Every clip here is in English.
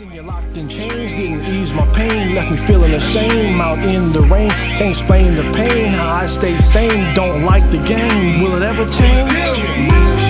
You locked in chains didn't ease my pain, left me feeling same out in the rain. Can't explain the pain, how I stay sane. Don't like the game, will it ever change?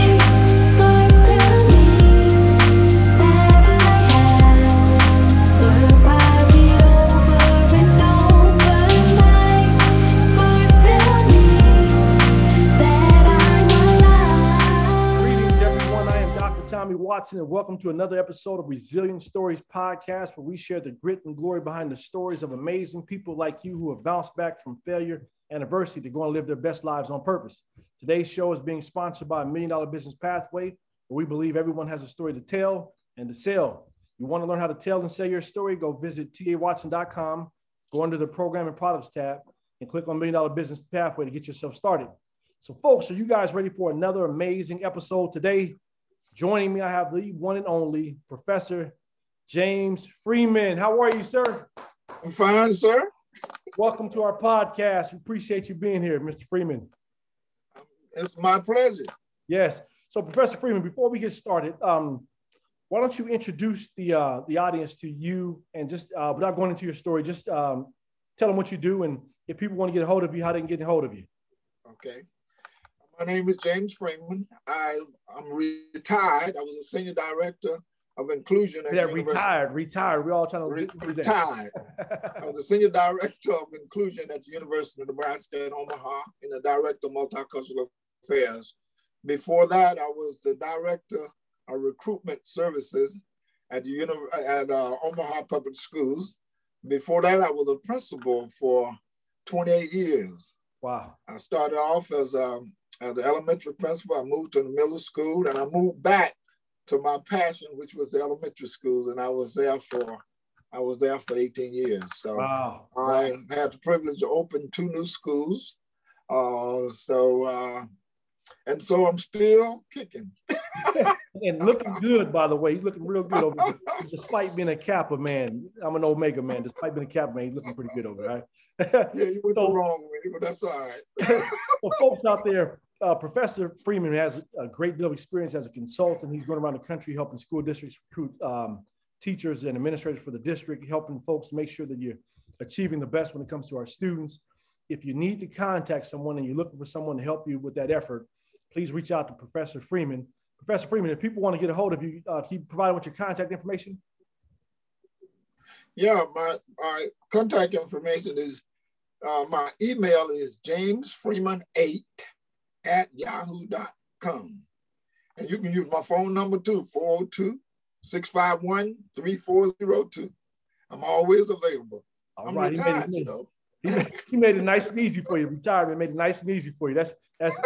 Watson, and welcome to another episode of Resilient Stories Podcast, where we share the grit and glory behind the stories of amazing people like you who have bounced back from failure and adversity to go and live their best lives on purpose. Today's show is being sponsored by Million Dollar Business Pathway, where we believe everyone has a story to tell and to sell. You want to learn how to tell and sell your story? Go visit tawatson.com, go under the Program and Products tab, and click on Million Dollar Business Pathway to get yourself started. So, folks, are you guys ready for another amazing episode today? Joining me, I have the one and only Professor James Freeman. How are you, sir? I'm fine, sir. Welcome to our podcast. We appreciate you being here, Mr. Freeman. It's my pleasure. Yes. So, Professor Freeman, before we get started, um, why don't you introduce the uh, the audience to you and just uh, without going into your story, just um, tell them what you do and if people want to get a hold of you, how they can get a hold of you. Okay. My name is James Freeman. I, I'm retired. I was a senior director of inclusion at Yeah, the University- retired, retired. We're all trying to Re- get through that. retired. I was a senior director of inclusion at the University of Nebraska at Omaha and the director of multicultural affairs. Before that, I was the director of recruitment services at the uni- at uh, Omaha Public Schools. Before that, I was a principal for 28 years. Wow. I started off as um, as an elementary principal. I moved to the middle school, and I moved back to my passion, which was the elementary schools, and I was there for I was there for 18 years. So Wow. I had the privilege to open two new schools. Uh, so uh, and so I'm still kicking. and looking good, by the way. He's looking real good over there. Despite being a Kappa man. I'm an Omega man. Despite being a Kappa man, he's looking pretty good over there, right? Yeah, you went the So- wrong way, but that's all right. For folks out there, uh, Professor Freeman has a great deal of experience as a consultant. He's going around the country helping school districts recruit um, teachers and administrators for the district, helping folks make sure that you're achieving the best when it comes to our students. If you need to contact someone and you're looking for someone to help you with that effort, please reach out to Professor Freeman. Professor Freeman, if people want to get a hold of you, uh, can you provide with your contact information? Yeah, my, my contact information is uh, my email is jamesfreeman8 at yahoo.com. And you can use my phone number too, 402 651 3402. I'm always available. All I'm right, he made, retired, it, you know. he made- he made it nice and easy for you. Retirement made it nice and easy for you. That's that's.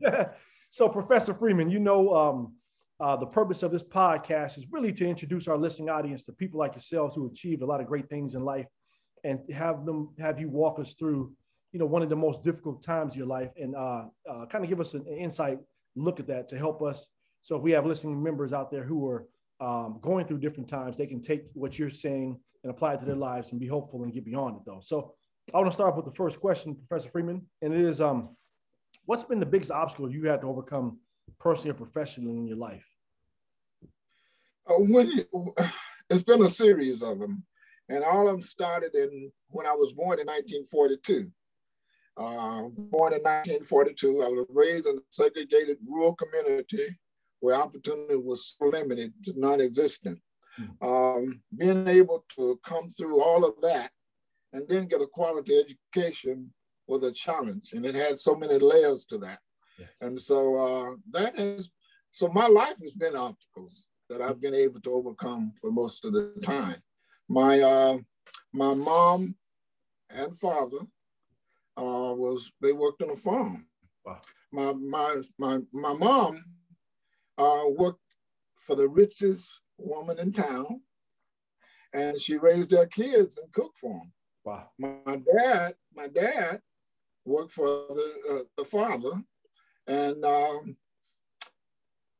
that's so, Professor Freeman, you know, um, uh, the purpose of this podcast is really to introduce our listening audience to people like yourselves who achieved a lot of great things in life, and have them have you walk us through, you know, one of the most difficult times of your life, and uh, uh, kind of give us an insight look at that to help us. So, if we have listening members out there who are um, going through different times, they can take what you're saying and apply it to their lives and be hopeful and get beyond it though. So I want to start with the first question, Professor Freeman, and it is um, what's been the biggest obstacle you had to overcome personally or professionally in your life? Uh, when you, it's been a series of them, and all of them started in when I was born in 1942. Uh, born in 1942, I was raised in a segregated rural community where opportunity was so limited to non-existent. Um, being able to come through all of that and then get a quality education was a challenge, and it had so many layers to that. Yes. And so uh, has, so my life has been obstacles that I've been able to overcome for most of the time. My uh, my mom and father uh, was they worked on a farm. Wow. My my my my mom uh, worked for the richest woman in town, and she raised their kids and cooked for them. Wow. My dad my dad worked for the uh, the father, and um,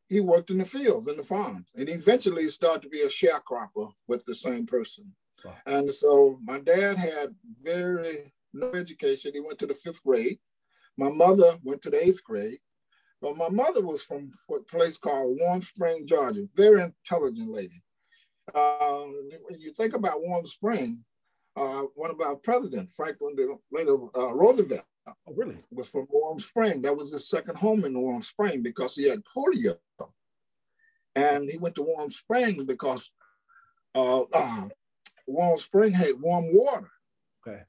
he worked in the fields and the farms, and eventually started to be a sharecropper with the same person. Wow. And so my dad had very no education. He went to the fifth grade. My mother went to the eighth grade. But my mother was from a place called Warm Spring, Georgia, very intelligent lady. uh, when you think about Warm Spring, uh, one of our presidents, Franklin Delano uh, Roosevelt, oh, really? was from Warm Spring. That was his second home in Warm Spring because he had polio. And he went to Warm Spring because uh, uh, Warm Spring had warm water. Okay.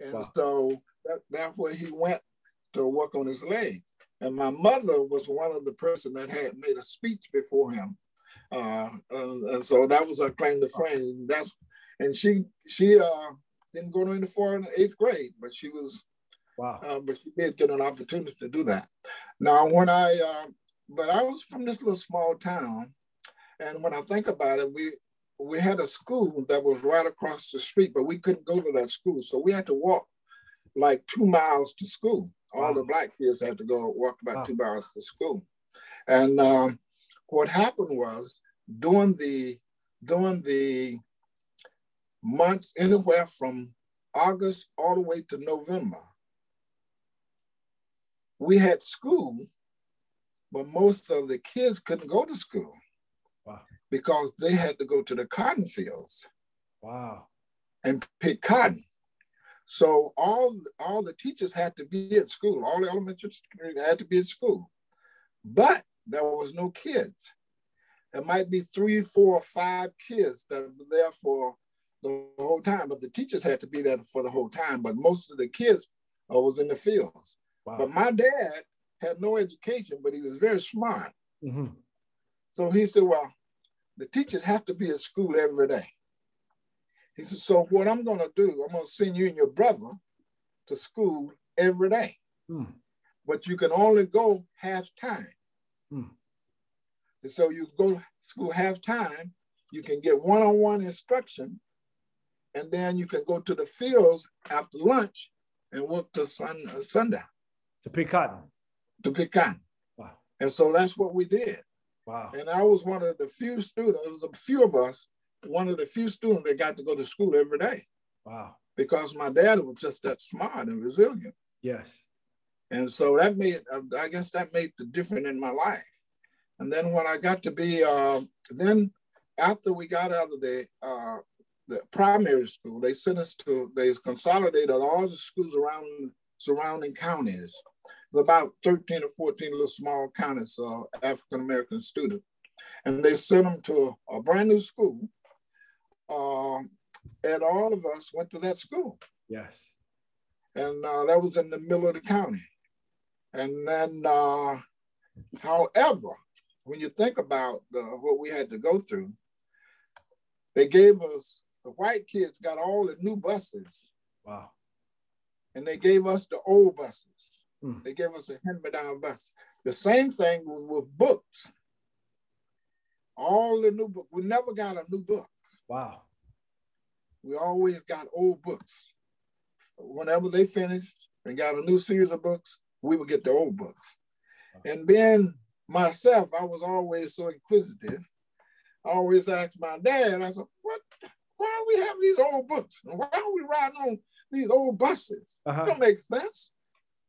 And wow. so that, that's where he went to work on his leg. And my mother was one of the person that had made a speech before him. Uh, and, and, so that was her claim to fame. That's and she she uh, didn't go to any foreign eighth grade, but she was wow. Uh, but she did get an opportunity to do that. Now, when I uh, but I was from this little small town, and when I think about it, we we had a school that was right across the street, but we couldn't go to that school, so we had to walk like two miles to school. All the black kids had to go walk about wow. two miles to school, and um, what happened was during the during the months anywhere from August all the way to November, we had school, but most of the kids couldn't go to school. Wow. Because they had to go to the cotton fields. Wow. And pick cotton. So all, all the teachers had to be at school. All the elementary had to be at school. But there was no kids. There might be three, four, five kids that were there for the whole time, but the teachers had to be there for the whole time. But most of the kids uh, was in the fields. Wow. But my dad had no education, but he was very smart. Mm-hmm. So he said, "Well, the teachers have to be at school every day." He said, "So what I'm going to do? I'm going to send you and your brother to school every day, mm. but you can only go half time." Mm. And so you go to school half time, you can get one-on-one instruction, and then you can go to the fields after lunch and work till sun, uh, sundown. To pick cotton. To pick cotton. Wow. And so that's what we did. Wow. And I was one of the few students, there was a few of us, one of the few students that got to go to school every day. Wow. Because my dad was just that smart and resilient. Yes. And so that made, I guess that made the difference in my life. And then when I got to be, uh, then after we got out of the uh, the primary school, they sent us to, they consolidated all the schools around surrounding counties. There's about 13 or 14 little small counties, uh, African American students. And they sent them to a, a brand new school. Uh, and all of us went to that school. Yes. And uh, that was in the middle of the county. And then, uh, however, when you think about what we had to go through, they gave us, the white kids got all the new buses. Wow. And they gave us the old buses. Hmm. They gave us a hand-me-down bus. The same thing was with books. All the new book, we never got a new book. Wow. We always got old books. Whenever they finished and got a new series of books, we would get the old books. And then myself, I was always so inquisitive. I always asked my dad, I said, what, why do we have these old books? And why are we riding on these old buses? Uh-huh. It don't make sense.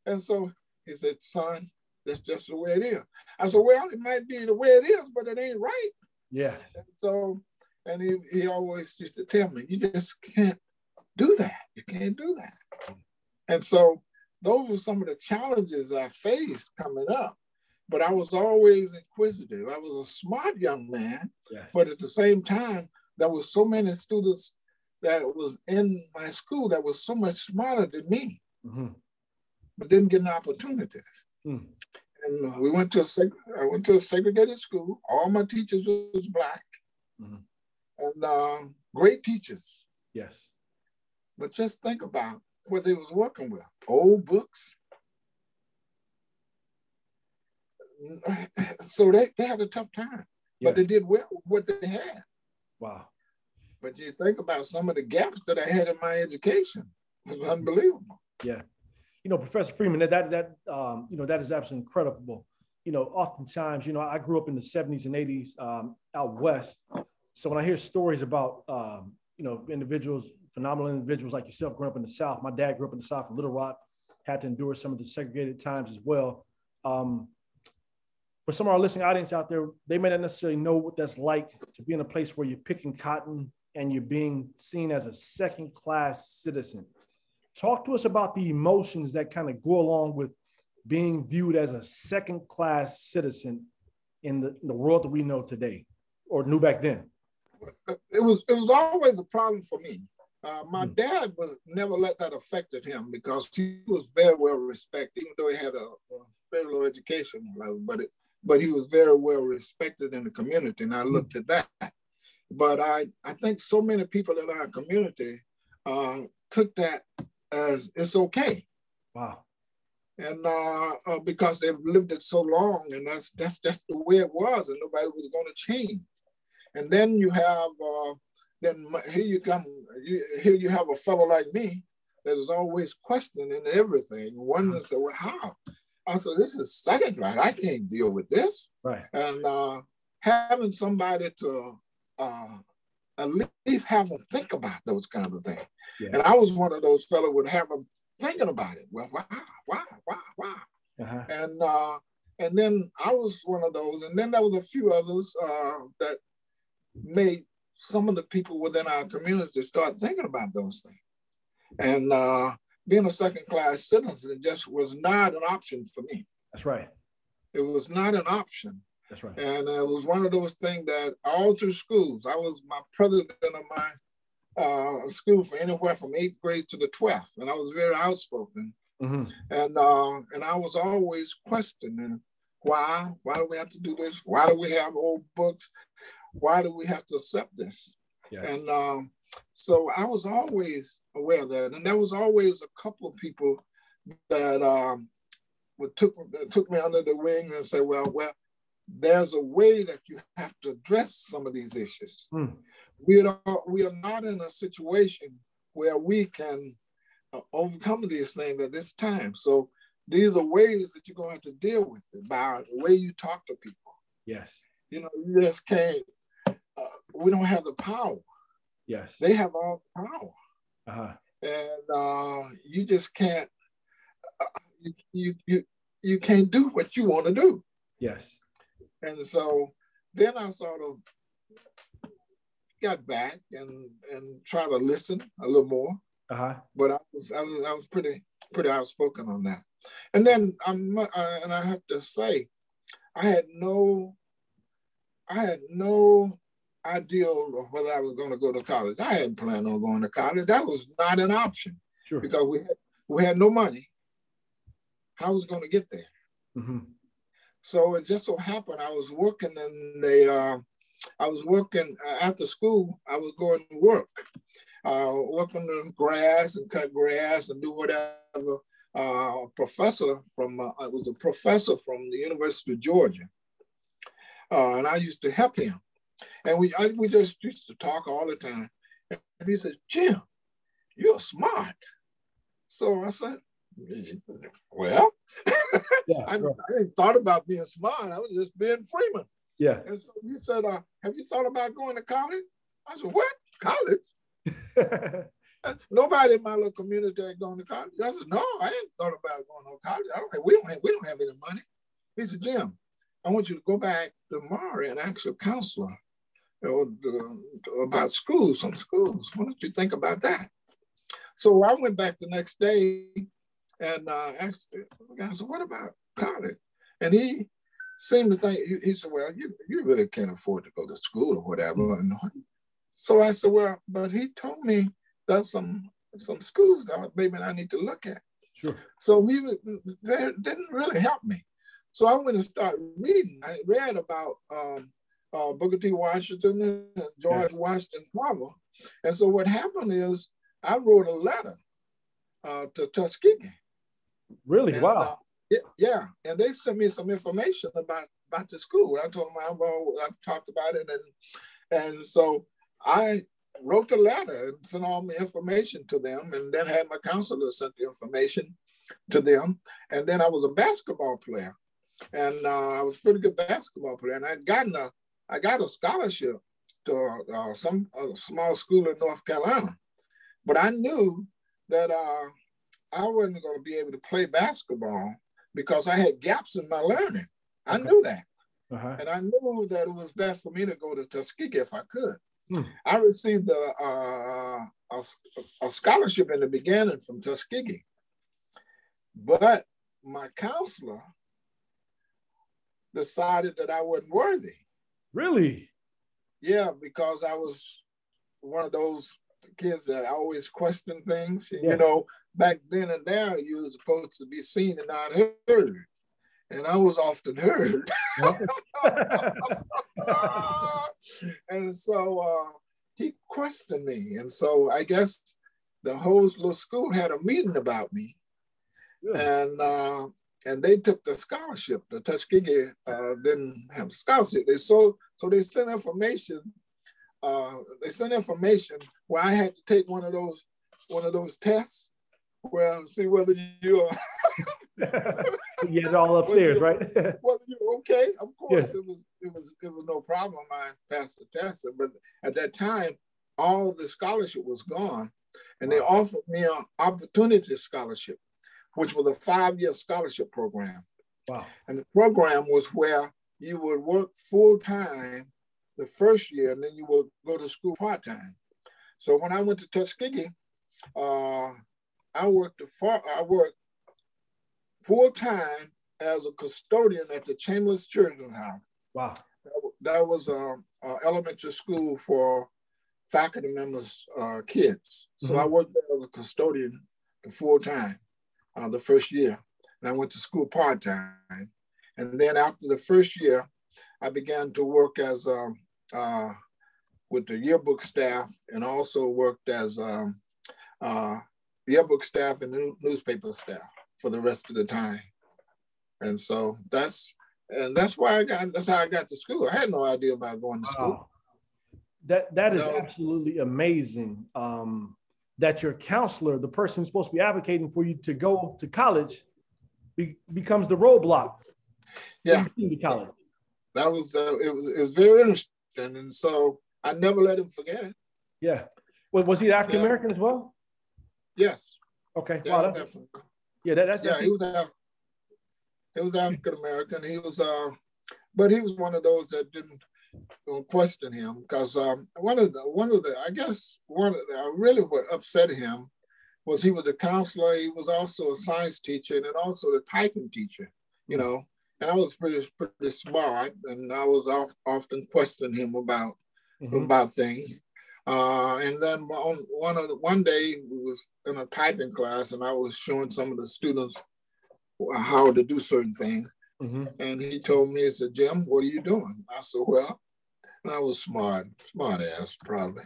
And so he said, son, that's just the way it is. I said, well, it might be the way it is, but it ain't right. Yeah. And so, and he, he always used to tell me, you just can't do that. You can't do that. And so those were some of the challenges I faced coming up but I was always inquisitive. I was a smart young man, yes. but at the same time, there was so many students that was in my school that was so much smarter than me, mm-hmm. but didn't get an opportunity. Mm. And we went to a seg- I went to a segregated school. All my teachers was black, mm-hmm. and uh, great teachers. Yes. But just think about what they was working with: old books, so they, they had a tough time, but they did well with what they had. Wow. But you think about some of the gaps that I had in my education. It's unbelievable. Yeah. You know, Professor Freeman, that that, that um, you know, that is absolutely incredible. You know, oftentimes, you know, I grew up in the 70s and 80s um, out west. So when I hear stories about um, you know, individuals, phenomenal individuals like yourself growing up in the South, my dad grew up in the South in Little Rock, had to endure some of the segregated times as well. Um, for some of our listening audience out there, they may not necessarily know what that's like to be in a place where you're picking cotton and you're being seen as a second class citizen. Talk to us about the emotions that kind of go along with being viewed as a second class citizen in the, in the world that we know today or knew back then. It was it was always a problem for me. Uh, my mm. dad was never let that affected him because he was very well respected, even though he had a, a very low education level, but it, but he was very well respected in the community, and I hmm. looked at that. But I I think so many people in our community uh, took that as it's okay. Wow. And uh, uh, because they've lived it so long, and that's that's just the way it was, and nobody was going to change. And then you have, uh, then here you come, you, here you have a fellow like me that is always questioning everything, wondering, so well, how? I said, this is second class. I can't deal with this. Right. And uh, having somebody to uh, at least have them think about those kind of things. Yeah. And I was one of those fellows would have them thinking about it. Well, why, why, why, why? Uh-huh. And uh, and then I was one of those, and then there was a few others uh, that made some of the people within our community start thinking about those things. And uh, being a second class citizen just was not an option for me. That's right. It was not an option. That's right. And it was one of those things that all through schools, I was my president of my uh, school for anywhere from eighth grade to the 12th. And I was very outspoken. Mm-hmm. And, uh, and I was always questioning why, why do we have to do this? Why do we have old books? Why do we have to accept this? Yeah. And um, so I was always aware of that. And there was always a couple of people that um, would took, took me under the wing and say, well, well, there's a way that you have to address some of these issues. Mm we are, we are not in a situation where we can uh, overcome these things at this time. So these are ways that you're going to have to deal with it by the way you talk to people. Yes. You know, you just can't, uh, we don't have the power. Yes. They have all the power. Uh-huh. And uh, you just can't, uh, you, you, you, you can't do what you want to do. Yes. And so then I sort of got back and and try to listen a little more. Uh-huh. But I was I was I was pretty pretty outspoken on that. And then I'm uh, and I have to say, I had no I had no idea of whether I was going to go to college. I hadn't planned on going to college. That was not an option. Sure. Because we had we had no money. How was going to get there? Mm-hmm. So it just so happened I was working in the uh, I was working uh, after school. I was going to work, uh, working the grass and cut grass and do whatever. Uh, professor from uh, I was a professor from the University of Georgia, uh, and I used to help him. And we I, we just used to talk all the time. And he said, "Jim, you're smart." So I said, "Well, yeah, I, right. I didn't thought about being smart. I was just being Freeman." Yeah. And so he said, uh, have you thought about going to college? I said, what? College? Uh, nobody in my little community had gone to college. I said, no, I ain't thought about going to college. I don't have, we don't have, we don't have any money. He said, Jim, I want you to go back tomorrow and ask your counselor uh, uh, about schools, some schools. What did you think about that? So I went back the next day and uh, asked the guy, so what about college? And he seemed to think, he said, well, you, you really can't afford to go to school or whatever. And so I said, well, but he told me there's some some schools that maybe I need to look at. Sure. So he didn't really help me. So I went and started reading. I read about um, uh, Booker T. Washington and George yeah. Washington Carver. And so what happened is I wrote a letter uh, to Tuskegee. Really? And, wow. Uh, yeah, yeah, and they sent me some information about about the school. I told them I've, all, I've talked about it, and and so I wrote the letter and sent all my information to them, and then had my counselor send the information to them. And then I was a basketball player, and uh, I was a pretty good basketball player, and I'd gotten a I got a scholarship to uh, some a small school in North Carolina, but I knew that uh, I wasn't going to be able to play basketball because I had gaps in my learning. I knew that. uh-huh. and I knew that it was best for me to go to Tuskegee if I could. Hmm. I received a, a, a, a scholarship in the beginning from Tuskegee, but my counselor decided that I wasn't worthy. Really? Yeah, because I was one of those kids that always question things. Yeah. You know, back then and now, you were supposed to be seen and not heard. And I was often heard. and so uh, he questioned me. And so I guess the whole little school had a meeting about me. Yeah. And uh, and they took the scholarship. The Tuskegee uh, didn't have scholarship. They so so they sent information. Uh, they sent information where I had to take one of those one of those tests where see whether you are. you had it all upstairs, right? whether you're okay. Of course, yes. it was it was it was no problem. I passed the test, but at that time, all the scholarship was gone, and they offered me an opportunity scholarship which was a five-year scholarship program. Wow. And the program was where you would work full-time the first year, and then you will go to school part-time. So when I went to Tuskegee, uh, I worked far, I worked full-time as a custodian at the Chambliss Children's House. Wow. That, was an elementary school for faculty members' uh, kids. So mm-hmm. I worked there as a custodian full time uh, the first year. And I went to school part time. And then after the first year, I began to work as um, uh, with the yearbook staff and also worked as um, uh, yearbook staff and newspaper staff for the rest of the time. And so that's and that's why I got that's how I got to school. I had no idea about going to school. Wow. That that is absolutely amazing. Um, that your counselor, the person who's supposed to be advocating for you to go to college, be, becomes the roadblock. Yeah, to college. That was uh, it was it was very interesting, and so I never let him forget it. Yeah. Well, was he African American yeah. as well? Yes. Okay. Yeah, wow, that's, yeah that, that's yeah. That's, he was Af- he was African American. He was uh, but he was one of those that didn't question him because um, one of the one of the I guess one of the, uh, really what upset him was he was a counselor. He was also a science teacher and also a typing teacher. You know, and I was pretty pretty smart, and I was often questioning him about mm-hmm. about things. Uh, and then on one of the, one day we was in a typing class, and I was showing some of the students how to do certain things. Mm-hmm. And he told me, he said, Jim, what are you doing? I said, well, and I was smart, smart ass probably.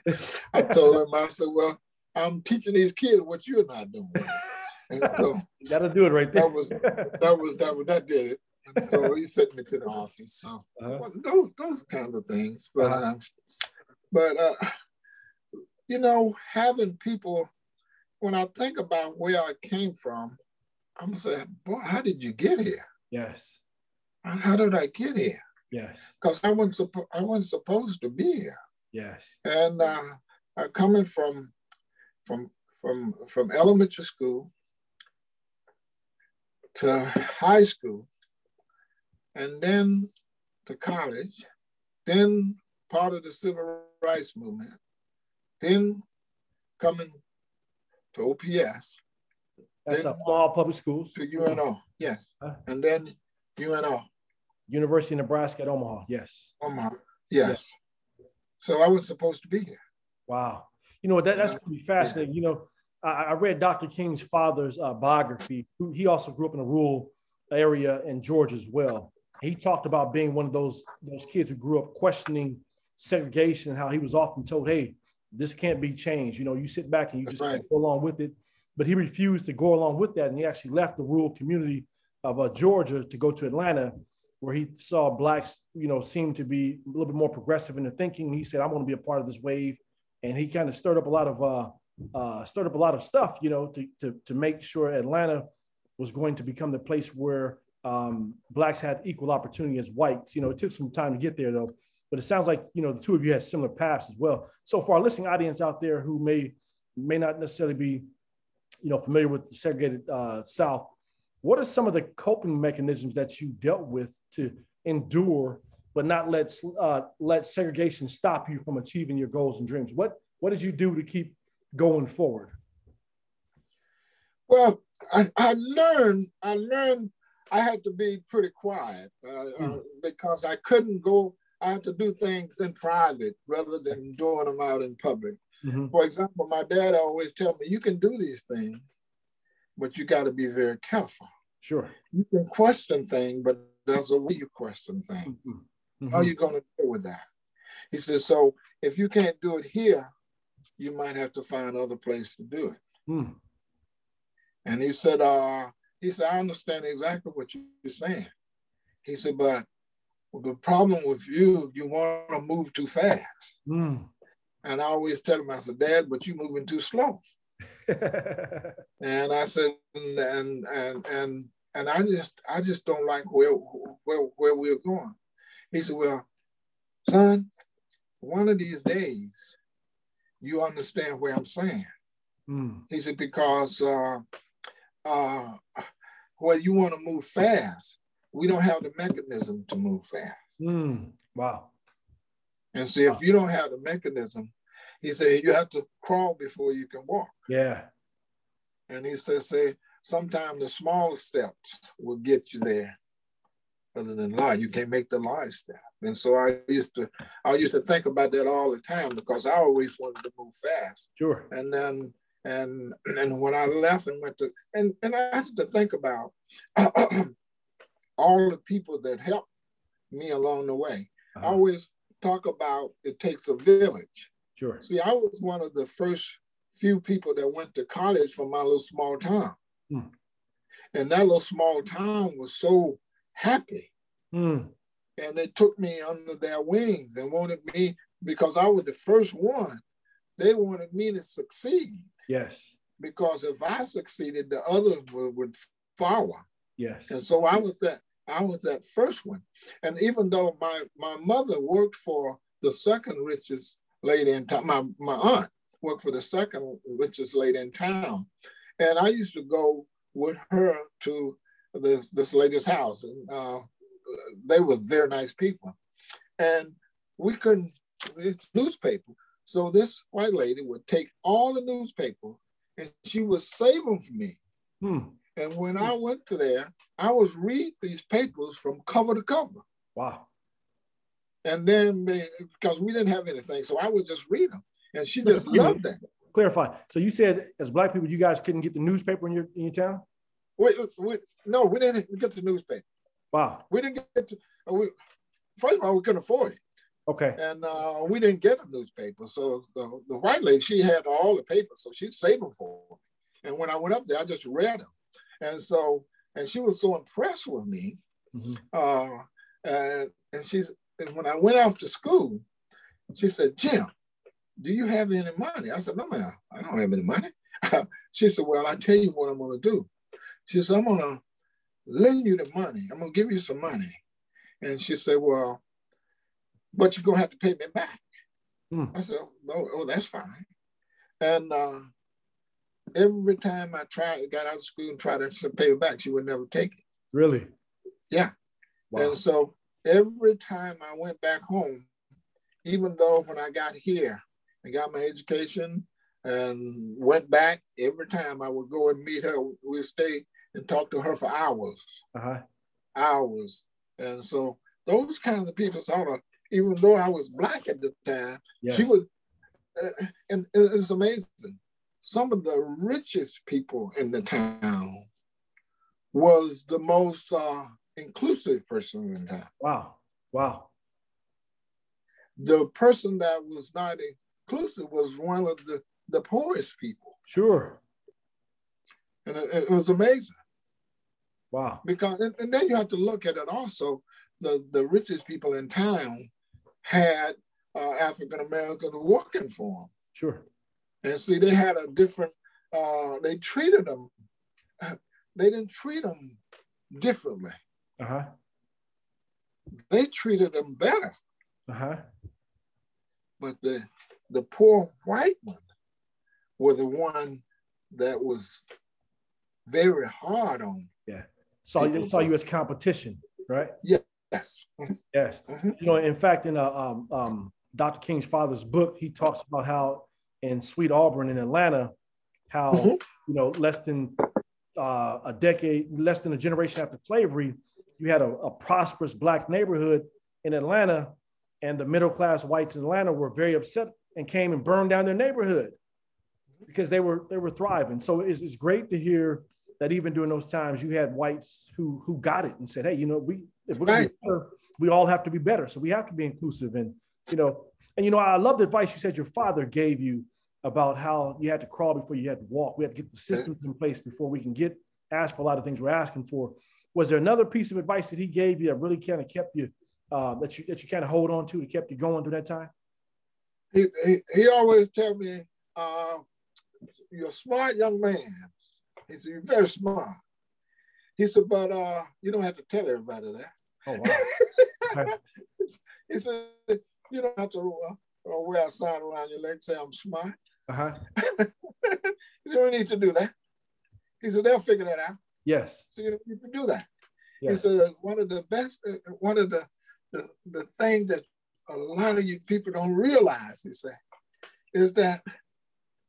I told him, I said, well, I'm teaching these kids what you're not doing. And so you gotta do it right there. That was that was that was that did it. And so he sent me to the office. So uh-huh. well, those those kinds of things. But uh-huh. uh, but uh, you know, having people when I think about where I came from, I'm saying, boy, how did you get here? Yes. How did I get here? Yes. Because I wasn't supposed I wasn't supposed to be here. Yes. And uh, coming from from from from elementary school to high school, and then to college, then part of the civil rights movement, then coming to OPS. That's all public schools. To UNO, yes. Huh? And then UNO. University of Nebraska at Omaha. Yes. Omaha. Yes. yes. So I was supposed to be here. Wow. You know that, that's pretty fascinating. Yeah. You know, I, I, read Dr. King's father's uh, biography. He also grew up in a rural area in Georgia as well. He talked about being one of those those kids who grew up questioning segregation and how he was often told, "Hey, this can't be changed." You know, you sit back and you just right. go along with it. But he refused to go along with that, and he actually left the rural community of uh, Georgia to go to Atlanta where he saw blacks, you know, seem to be a little bit more progressive in their thinking. He said, "I want to be a part of this wave," and he kind of stirred up a lot of uh, uh, stirred up a lot of stuff, you know, to, to to make sure Atlanta was going to become the place where um, blacks had equal opportunity as whites. You know, it took some time to get there though, but it sounds like you know the two of you had similar paths as well. So for our listening audience out there who may may not necessarily be, you know, familiar with the segregated uh, South, what are some of the coping mechanisms that you dealt with to endure but not let uh, let segregation stop you from achieving your goals and dreams. What what did you do to keep going forward? Well, I, I learned I learned I had to be pretty quiet uh, mm. uh, because I couldn't go. I had to do things in private rather than doing them out in public. Mm-hmm. For example, my dad always tell me, "You can do these things, but you got to be very careful." Sure. You can question things, but there's a way you question things. Mm-hmm. How are you going to deal with that? He says, "So if you can't do it here, you might have to find other place to do it." Mm. And he said, uh, he said, I understand exactly what you're saying. He said, but the problem with you, you want to move too fast. Mm. And I always tell him, I said, Dad, but you're moving too slow. and I said, and and and and I just I just don't like where where where we're going. He said, Well, son, one of these days you understand where I'm saying. Mm. He said, because uh, uh, whether you want to move fast, we don't have the mechanism to move fast. Mm, wow. And see, if you don't have the mechanism, he said you have to crawl before you can walk. Yeah. And he said, say, sometimes the small steps will get you there rather than large. You can't make the large step. And so I used to I used to think about that all the time because I always wanted to move fast. Sure. And then and and when I left and went to and and I had to think about all the people that helped me along the way. Uh-huh. I always talk about it takes a village. Sure. See, I was one of the first few people that went to college from my little small town. Hmm. And that little small town was so happy. Hmm. And they took me under their wings and wanted me, because I was the first one, they wanted me to succeed. Yes. Because if I succeeded, the others would, would follow. Yes. And so I was that I was that first one. And even though my my mother worked for the second richest lady in town, my, my aunt worked for the second richest lady in town. And I used to go with her to this this lady's house. And uh, they were very nice people. And we couldn't, newspaper, so this white lady would take all the newspaper and she would save them for me. Hmm. And when I went to there, I was read these papers from cover to cover. Wow. And then because we didn't have anything, so I would just read them. And she just loved that. Clarify. So you said as black people, you guys couldn't get the newspaper in your in your town? We, we, no, we didn't get the newspaper. Wow. We didn't get to, we, first of all, we couldn't afford it. Okay. And uh, we didn't get a newspaper. So the, the white lady, she had all the papers. So she'd save them for me. And when I went up there, I just read them. And so, and she was so impressed with me. Mm-hmm. Uh, and, and she's, and when I went off to school, she said, Jim, do you have any money? I said, no, man, I don't have any money. she said, well, I tell you what I'm going to do. She said, I'm going to lend you the money. I'm going to give you some money. And she said, well, but you're gonna have to pay me back. Hmm. I said, oh, oh, that's fine. And uh, every time I tried, got out of school and tried to pay her back, she would never take it. Really? Yeah. Wow. And so every time I went back home, even though when I got here and got my education and went back, every time I would go and meet her, we'd stay and talk to her for hours. Uh-huh. Hours. And so those kinds of people sort of even though I was black at the time, yes. she would, uh, and it's amazing. Some of the richest people in the town was the most uh, inclusive person in town. Wow, wow. The person that was not inclusive was one of the, the poorest people. Sure. And it, it was amazing. Wow. Because, and, and then you have to look at it also, the, the richest people in town had uh, African Americans working for them. Sure. And see, they had a different, uh, they treated them, they didn't treat them differently. Uh-huh. They treated them better. Uh-huh. But the the poor white one were the one that was very hard on. Yeah. Saw you saw you as competition, right? Yeah. Yes. Yes. Mm-hmm. You know, in fact, in a, um, um, Dr. King's father's book, he talks about how in Sweet Auburn in Atlanta, how mm-hmm. you know less than uh, a decade, less than a generation after slavery, you had a, a prosperous black neighborhood in Atlanta, and the middle class whites in Atlanta were very upset and came and burned down their neighborhood because they were they were thriving. So it's, it's great to hear that even during those times you had whites who who got it and said, hey, you know, we if we're right. better, we all have to be better. So we have to be inclusive and you know, and you know, I love the advice you said your father gave you about how you had to crawl before you had to walk. We had to get the systems in place before we can get asked for a lot of things we're asking for. Was there another piece of advice that he gave you that really kind of kept you uh, that you that you kind of hold on to that kept you going through that time? He he, he always tell me, uh, "You're a smart young man." He said, "You're very smart." He said, "But uh, you don't have to tell everybody that." Oh wow. he said, "You don't have to uh, wear a sign around your leg say I'm smart." Uh-huh. he said, "You don't need to do that." He said, "They'll figure that out." Yes. So you, you can do that. Yes. He said, "One of the best, one of the the, the thing that a lot of you people don't realize," he said, "is that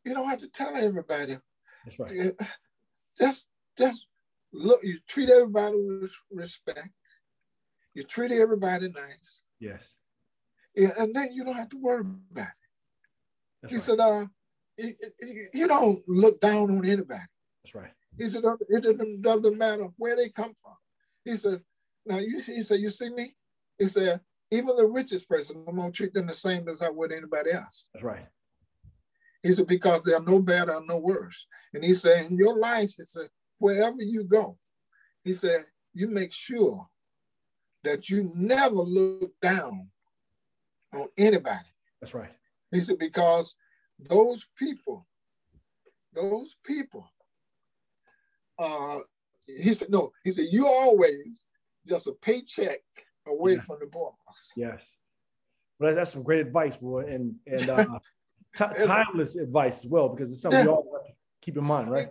you don't have to tell everybody. That's right. Just just look. You treat everybody with respect. You treat everybody nice. Yes. Yeah, and then you don't have to worry about it. That's he right. said, uh, you don't look down on anybody. That's right. He said, it doesn't matter where they come from. He said, now you he said, you see me? He said, even the richest person, I'm gonna treat them the same as I would anybody else. That's right. He said, because they're no better or no worse. And he said, in your life, he said, wherever you go, he said, you make sure that you never look down on anybody. That's right. He said, because those people, those people, uh, he said, no, he said, you always just a paycheck away yeah. from the boss. Yes. Well, that's some great advice, boy, and and uh, timeless advice as well, because it's something yeah. we all have to keep in mind, right?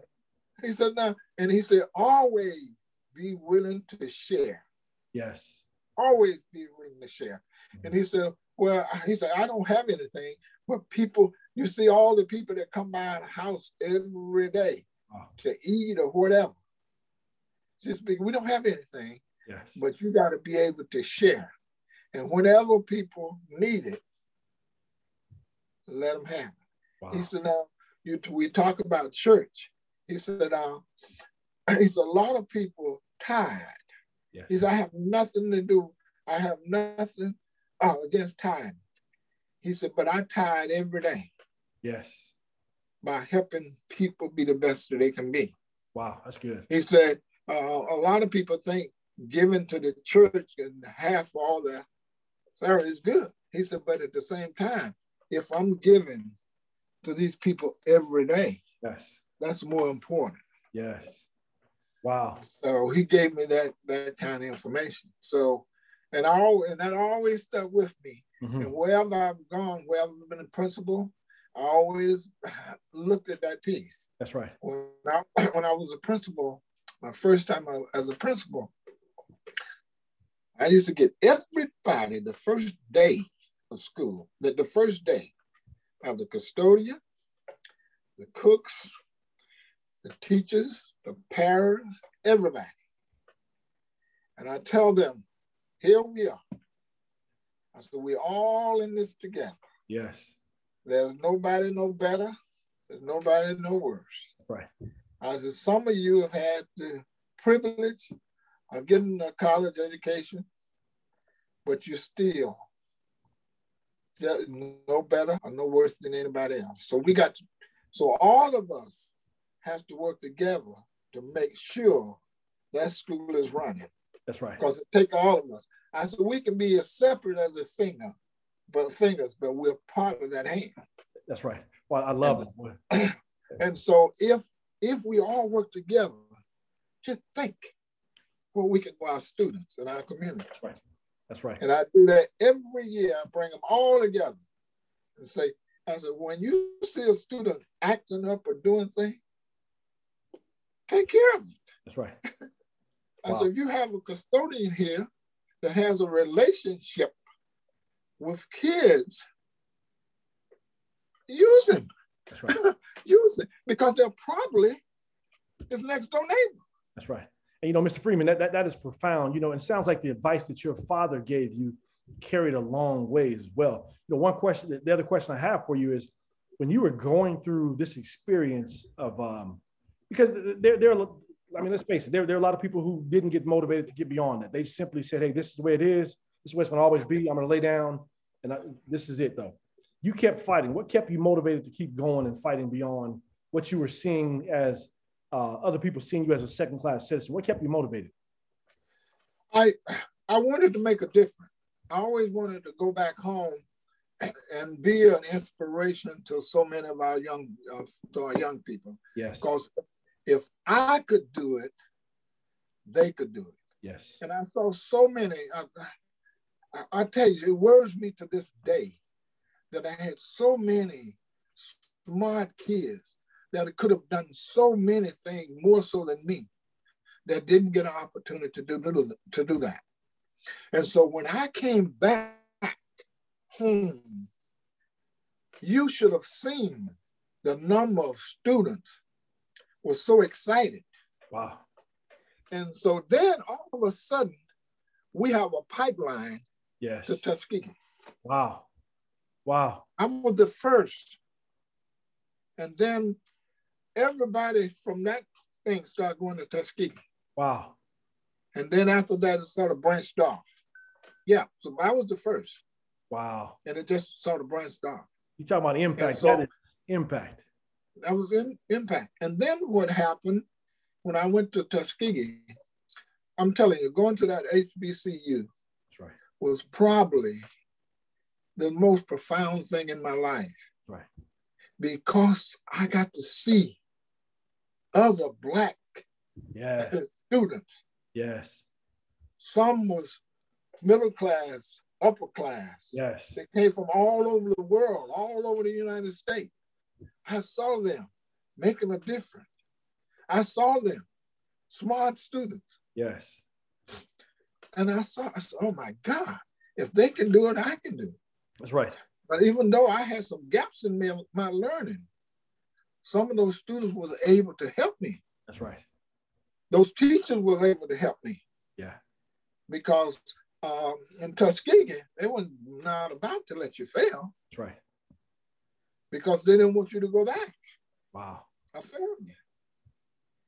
He said, now, and he said, always be willing to share. Yes. Always be willing to share. Mm-hmm. And he said, well, he said, I don't have anything, but people, you see all the people that come by the house every day oh. to eat or whatever. Just because we don't have anything, yes. but you got to be able to share. And whenever people need it, let them have it. Wow. He said, now, you, we talk about church. He said, uh, he said, a lot of people tired. Yes. He said, I have nothing to do. I have nothing uh, against time. He said, but I tired every day. Yes. By helping people be the best that they can be. Wow, that's good. He said, uh, a lot of people think giving to the church and half all that sorry is good. He said, but at the same time, if I'm giving to these people every day, yes, that's more important. Yes. Wow. So he gave me that that kind of information. So and I and that always stuck with me. Mm-hmm. And wherever I've gone, wherever I've been a principal, I always looked at that piece. That's right. When I, when I was a principal, my first time as a principal, I used to get everybody the first day of school, that the first day of the custodian, the cooks, the teachers, the parents, everybody. And I tell them, here we are. I said, we're all in this together. Yes. There's nobody no better. There's nobody no worse. Right. I said, some of you have had the privilege of getting a college education, but you're still no better or no worse than anybody else. So we got to, so all of us have to work together to make sure that school is running. That's right. Because it takes all of us. I said we can be as separate as a finger, but fingers, but we're part of that hand. That's right. Well, I love and, it. and so if if we all work together, just think what we can for our students and our community. That's right. That's right. And I do that every year. I bring them all together and say, I said, when you see a student acting up or doing things, take care of it. That's right. I wow. said, if you have a custodian here that has a relationship with kids, use him. That's right. use it because they're probably his next door neighbor. That's right. And you know, Mr. Freeman, that, that, that is profound. You know, and sounds like the advice that your father gave you carried a long ways as well. You know, one question, the other question I have for you is when you were going through this experience of um, because there, there, are, I mean, let's face it, there, there are a lot of people who didn't get motivated to get beyond that. They simply said, hey, this is the way it is. This is way it's going to always be. I'm going to lay down, and I, this is it, though. You kept fighting. What kept you motivated to keep going and fighting beyond what you were seeing as uh, other people seeing you as a second class citizen? What kept you motivated? I I wanted to make a difference. I always wanted to go back home and be an inspiration to so many of our young uh, to our young people. Yes. Because if I could do it, they could do it. Yes. And I saw so many. I, I, I tell you, it worries me to this day that I had so many smart kids that could have done so many things more so than me that didn't get an opportunity to do, to do that. And so when I came back home, you should have seen the number of students was so excited. Wow. And so then all of a sudden, we have a pipeline yes. to Tuskegee. Wow. Wow. I was the first. And then everybody from that thing started going to Tuskegee. Wow. And then after that, it sort of branched off. Yeah, so I was the first. Wow. And it just sort of branched off. You talk about impact. So, that impact. That was in, impact. And then what happened when I went to Tuskegee, I'm telling you, going to that HBCU right. was probably the most profound thing in my life. Right. Because I got to see other black students. Yes. Some was middle class, upper class. Yes. They came from all over the world, all over the United States. I saw them making a difference. I saw them, smart students. Yes. And I saw, I said, oh my God, if they can do it, I can do it. That's right. But even though I had some gaps in my, my learning, some of those students was able to help me. That's right. Those teachers were able to help me. Yeah. Because um, in Tuskegee, they were not about to let you fail. That's right. Because they didn't want you to go back. Wow. I failed you.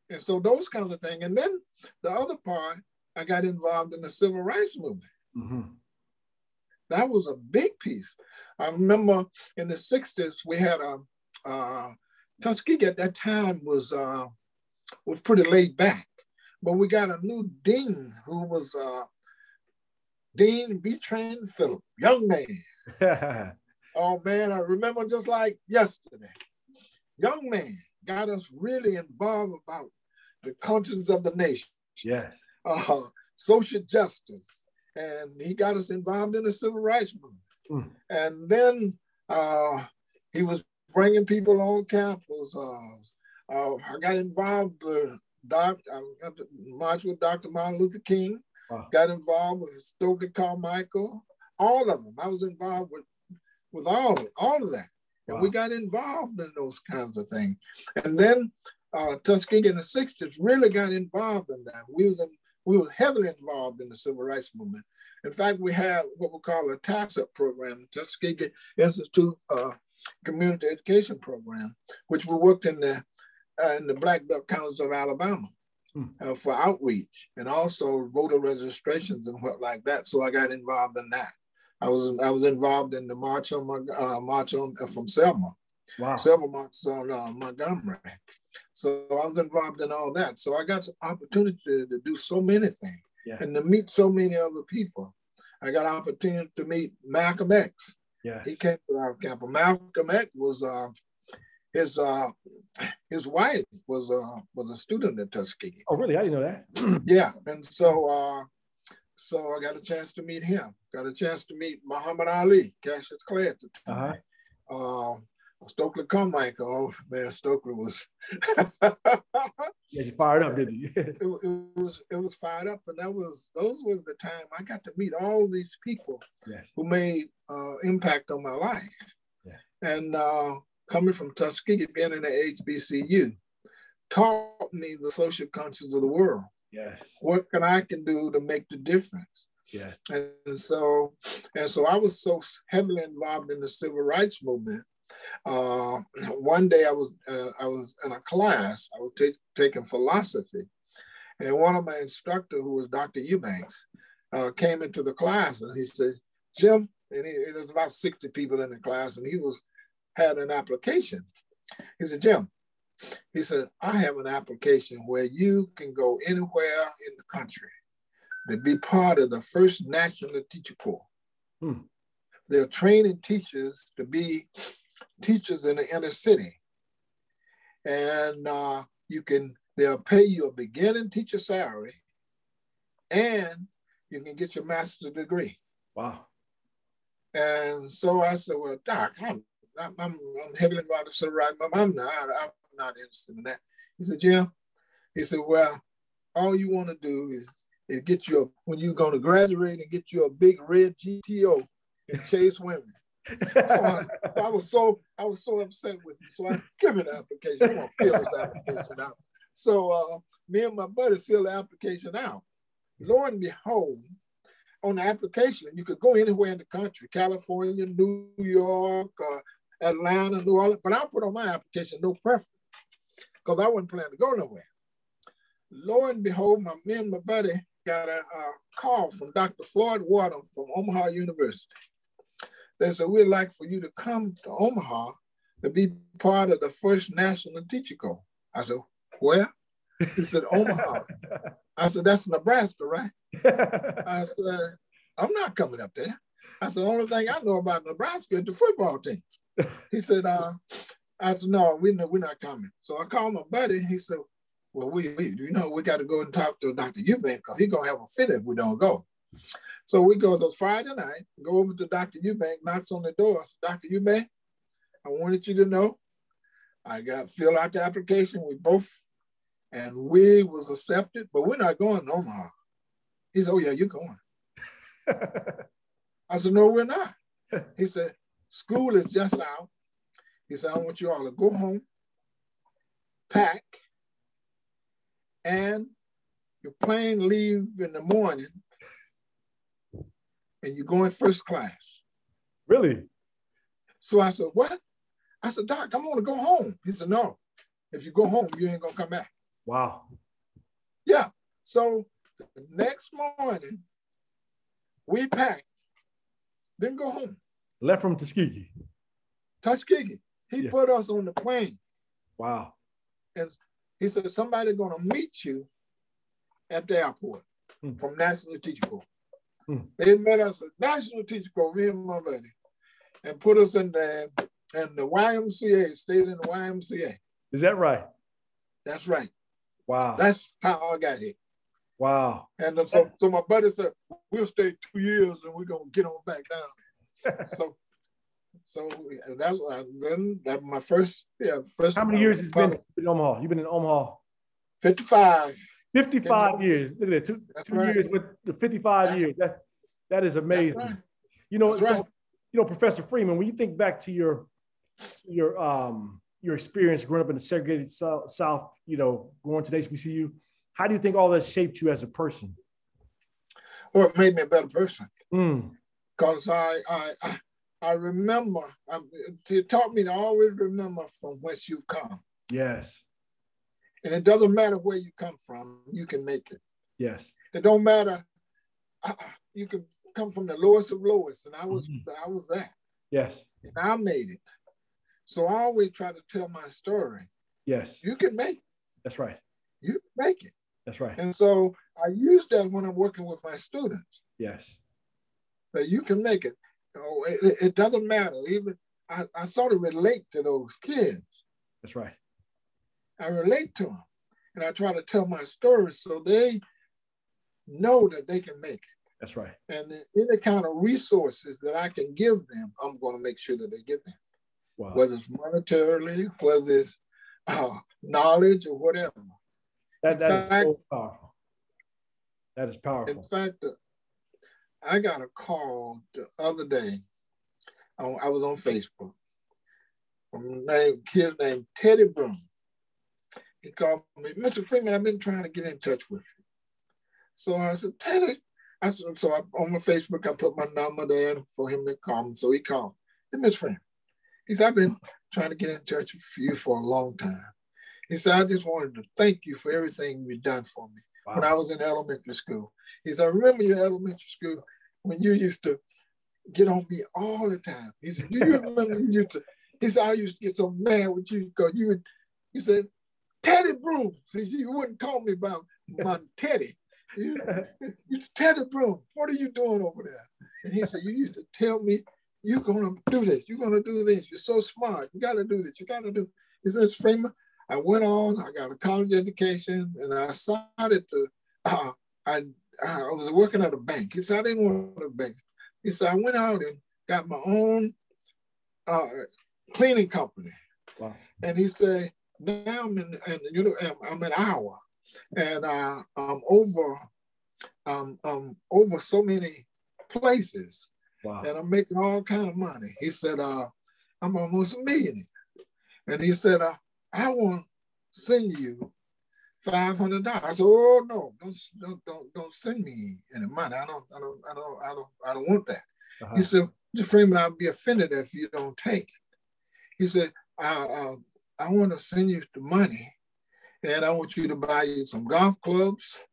And so those kinds of things. And then the other part, I got involved in the civil rights movement. Mm-hmm. That was a big piece. I remember in the 60s, we had a uh, Tuskegee at that time was uh, was pretty laid back, but we got a new dean who was uh, Dean B. Train Phillip, young man. oh man, I remember just like yesterday. Young man got us really involved about the conscience of the nation. Yes. Uh, social justice. And he got us involved in the civil rights movement. Mm. And then uh, he was bringing people on campus. Uh, uh, I got involved uh, doc, I got to march with Dr. Martin Luther King. Wow. Got involved with Stokely Carmichael, all of them. I was involved with with all of all of that, and we got involved in those kinds of things. And then uh, Tuskegee in the '60s really got involved in that. We was in, we were heavily involved in the civil rights movement. In fact, we have what we call a TICEP program, Tuskegee Institute uh, Community Education Program, which we worked in the uh, in the Black Belt counties of Alabama uh, for outreach and also voter registrations and what like that. So I got involved in that. I was I was involved in the march on uh, march on uh, from Selma. Wow. Selma on uh, Montgomery. So I was involved in all that. So I got the opportunity to, to do so many things yeah. and to meet so many other people. I got an opportunity to meet Malcolm X. Yeah. He came to our campus. Malcolm X was uh, his uh his wife was uh was a student at Tuskegee. Oh, really? I didn't know that. yeah, and so uh so I got a chance to meet him. Got a chance to meet Muhammad Ali, Cassius Clay at the time. Uh-huh. Uh, Stokely Carmichael, oh man, Stokely was. yeah, you fired up, didn't you? it, it, was it was fired up, and that was those was the time I got to meet all these people yes. who made uh, impact on my life. Yeah. And uh, coming from Tuskegee, being in the HBCU, taught me the social conscience of the world. Yes. What can I can do to make the difference? Yeah. And so, and so I was so heavily involved in the civil rights movement. Uh, one day I was uh, I was in a class. I was t- taking philosophy, and one of my instructor, who was Dr. Eubanks, uh, came into the class and he said, "Jim," and he, there was about sixty people in the class, and he was had an application. He said, "Jim," he said, "I have an application where you can go anywhere in the country." to be part of the first National Teacher Corps. Hmm. They're training teachers to be teachers in the inner city. And uh, you can, they'll pay you a beginning teacher salary and you can get your master's degree. Wow. And so I said, well, Doc, I'm, I'm, I'm, I'm heavily involved in civil rights. I'm not, I'm not interested in that. He said, Jim, he said, well, all you want to do is is get you a, when you're going to graduate and get you a big red GTO and chase women. I, I, was so I was so upset with him. So I give the application. I'm gonna fill his application out. So uh, me and my buddy filled the application out. Lo and behold, on the application, you could go anywhere in the country, California, New York, uh, Atlanta, New Orleans. But I put on my application no preference because I wasn't planning to go nowhere. Lo and behold, my me and my buddy got a, a call from Dr. Floyd Wardham from Omaha University. They said, we'd like for you to come to Omaha to be part of the first National Teacher Corps. I said, where? He said, Omaha. I said, that's Nebraska, right? I said, I'm not coming up there. I said, the only thing I know about Nebraska is the football team. He said, uh, I said, no, we know, we're not coming. So I called my buddy. He said, well, we, we you know, we got to go and talk to Dr. Eubank because he's going to have a fit if we don't go. So we go to Friday night, go over to Dr. Eubank, knocks on the door. I said, Dr. Eubank, I wanted you to know I got fill out the application. We both, and we was accepted, but we're not going to Omaha. He said, oh yeah, you're going. I said, no, we're not. He said, school is just out. He said, I want you all to go home, pack, and your plane leave in the morning and you're going first class. Really? So I said, what? I said, Doc, I'm gonna go home. He said, no, if you go home, you ain't gonna come back. Wow. Yeah. So the next morning, we packed, then go home. Left from Tuskegee. Tuskegee. He yeah. put us on the plane. Wow. And he said, somebody gonna meet you at the airport hmm. from National Teacher Corps. Hmm. They met us at National Teacher Corps, me and my buddy, and put us in the in the YMCA, stayed in the YMCA. Is that right? That's right. Wow. That's how I got here. Wow. And so, so my buddy said, we'll stay two years and we're gonna get on back down. so so that uh, then that my first yeah first. How many years has been in Omaha? You've been in Omaha. Fifty-five. Fifty-five years. Look at that. Two, two right. years with the fifty-five That's years. That that is amazing. Right. You know, so, right. you know, Professor Freeman, when you think back to your to your um your experience growing up in the segregated South, South, you know, going to the HBCU, how do you think all that shaped you as a person? Well, it made me a better person. Because mm. I, I I remember, um, it taught me to always remember from whence you've come. Yes. And it doesn't matter where you come from, you can make it. Yes. It don't matter. You can come from the lowest of lowest, and I was mm-hmm. I was that. Yes. And I made it. So I always try to tell my story. Yes. You can make it. That's right. You make it. That's right. And so I use that when I'm working with my students. Yes. That you can make it. Oh, it, it doesn't matter. Even I, I sort of relate to those kids. That's right. I relate to them, and I try to tell my story so they know that they can make it. That's right. And any kind of resources that I can give them, I'm going to make sure that they get them. wow. whether it's monetarily, whether it's uh, knowledge or whatever. That, that fact, is so powerful. That is powerful. In fact, uh, I got a call the other day. I, I was on Facebook from name, kid's named Teddy Broom. He called me, Mr. Freeman, I've been trying to get in touch with you. So I said, Teddy, I said, so I, on my Facebook, I put my number there for him to call me. So he called. Hey, Miss Freeman. He said, I've been trying to get in touch with you for a long time. He said, I just wanted to thank you for everything you've done for me wow. when I was in elementary school. He said, I remember your elementary school when you used to get on me all the time. He said, Do you remember you used to? He said, I used to get so mad with you because you would, you said, Teddy Broom. See, you wouldn't call me by my Teddy. You, you Teddy Broom, what are you doing over there? And he said, You used to tell me you're gonna do this, you're gonna do this, you're so smart, you gotta do this, you gotta do. He said, Freeman, I went on, I got a college education, and I decided to, uh, I, I was working at a bank. He said, I didn't want a bank. He said, I went out and got my own uh, cleaning company. Wow. And he said, now I'm in, and you know, I'm an hour and uh, I'm over, um, um, over so many places wow. and I'm making all kind of money. He said, uh, I'm almost a millionaire. And he said, uh, I want to send you five hundred dollars. I said, "Oh no, don't don't don't don't send me any money. I don't I don't I don't I don't I don't want that." Uh-huh. He said, "Mr. Freeman, I'll be offended if you don't take it." He said, "I uh, I want to send you the money, and I want you to buy you some golf clubs,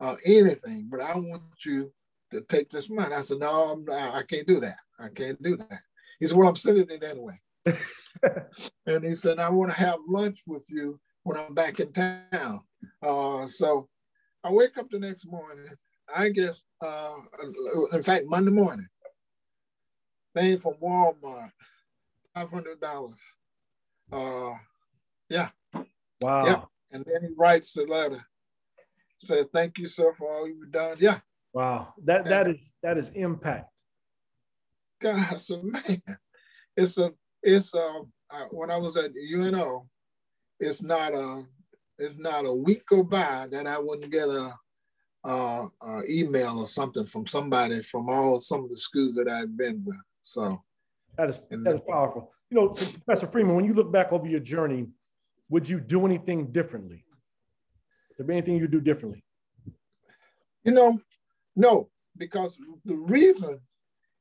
uh, anything, but I want you to take this money." I said, "No, I can't do that. I can't do that." He said, "Well, I'm sending it anyway." and he said, I want to have lunch with you when I'm back in town. Uh, so I wake up the next morning, I guess, uh, in fact, Monday morning, thing from Walmart, $500. Uh, yeah. Wow. Yeah. And then he writes the letter, said, thank you, sir, for all you've done. Yeah. Wow. That, that is, that is impact. God, so man, it's a, it's uh, when I was at UNO, it's not a it's not a week go by that I wouldn't get a, a, a email or something from somebody from all some of the schools that I've been with. So that is that is powerful. You know, Professor Freeman, when you look back over your journey, would you do anything differently? Is there anything you do differently? You know, no, because the reason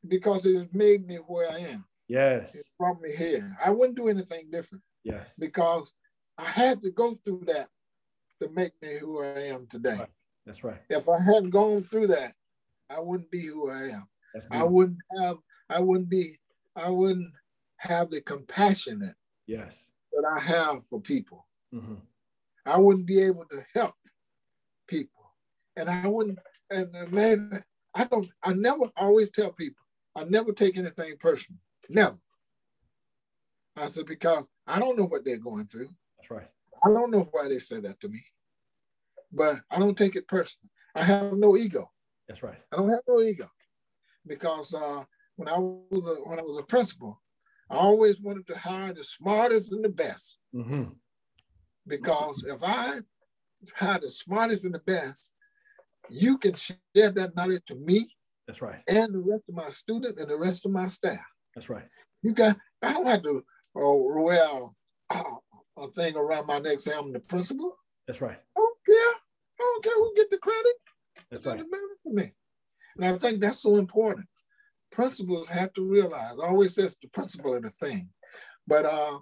because it made me where I am. Yes. It brought me here. I wouldn't do anything different. Yes. Because I had to go through that to make me who I am today. Right. That's right. If I hadn't gone through that, I wouldn't be who I am. I wouldn't have, I wouldn't be, I wouldn't have the compassionate yes that I have for people. Mm-hmm. I wouldn't be able to help people. And I wouldn't, and man, I don't, I never I always tell people, I never take anything personal. Never. I said, because I don't know what they're going through. That's right. I don't know why they said that to me, but I don't take it personal. I have no ego. That's right. I don't have no ego because uh, when I was a, when I was a principal, I always wanted to hire the smartest and the best. Mm-hmm. Because if I hire the smartest and the best, you can share that knowledge to me. That's right. And the rest of my student and the rest of my staff. That's right. You got. I don't have to uh, wear uh, a thing around my neck saying I'm the principal. That's right. I don't care. I don't care who get the credit. That's it right. matter for me. And I think that's so important. Principals have to realize. I always says the principal of the thing, but uh,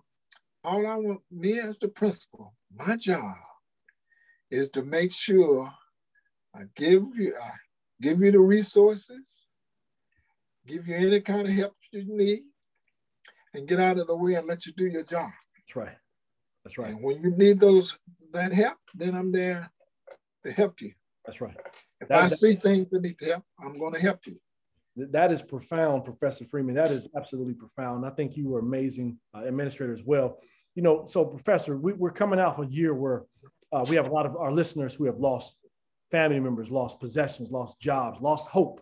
all I want me as the principal, my job is to make sure I give you I give you the resources, give you any kind of help you need, and get out of the way and let you do your job. That's right. That's right. And when you need those that help, then I'm there to help you. That's right. If that, I see things that need help, I'm going to help you. That is profound, Professor Freeman. That is absolutely profound. I think you were amazing uh, administrator as well. You know, so Professor, we, are coming out of a year where uh, we have a lot of our listeners who have lost family members, lost possessions, lost jobs, lost hope.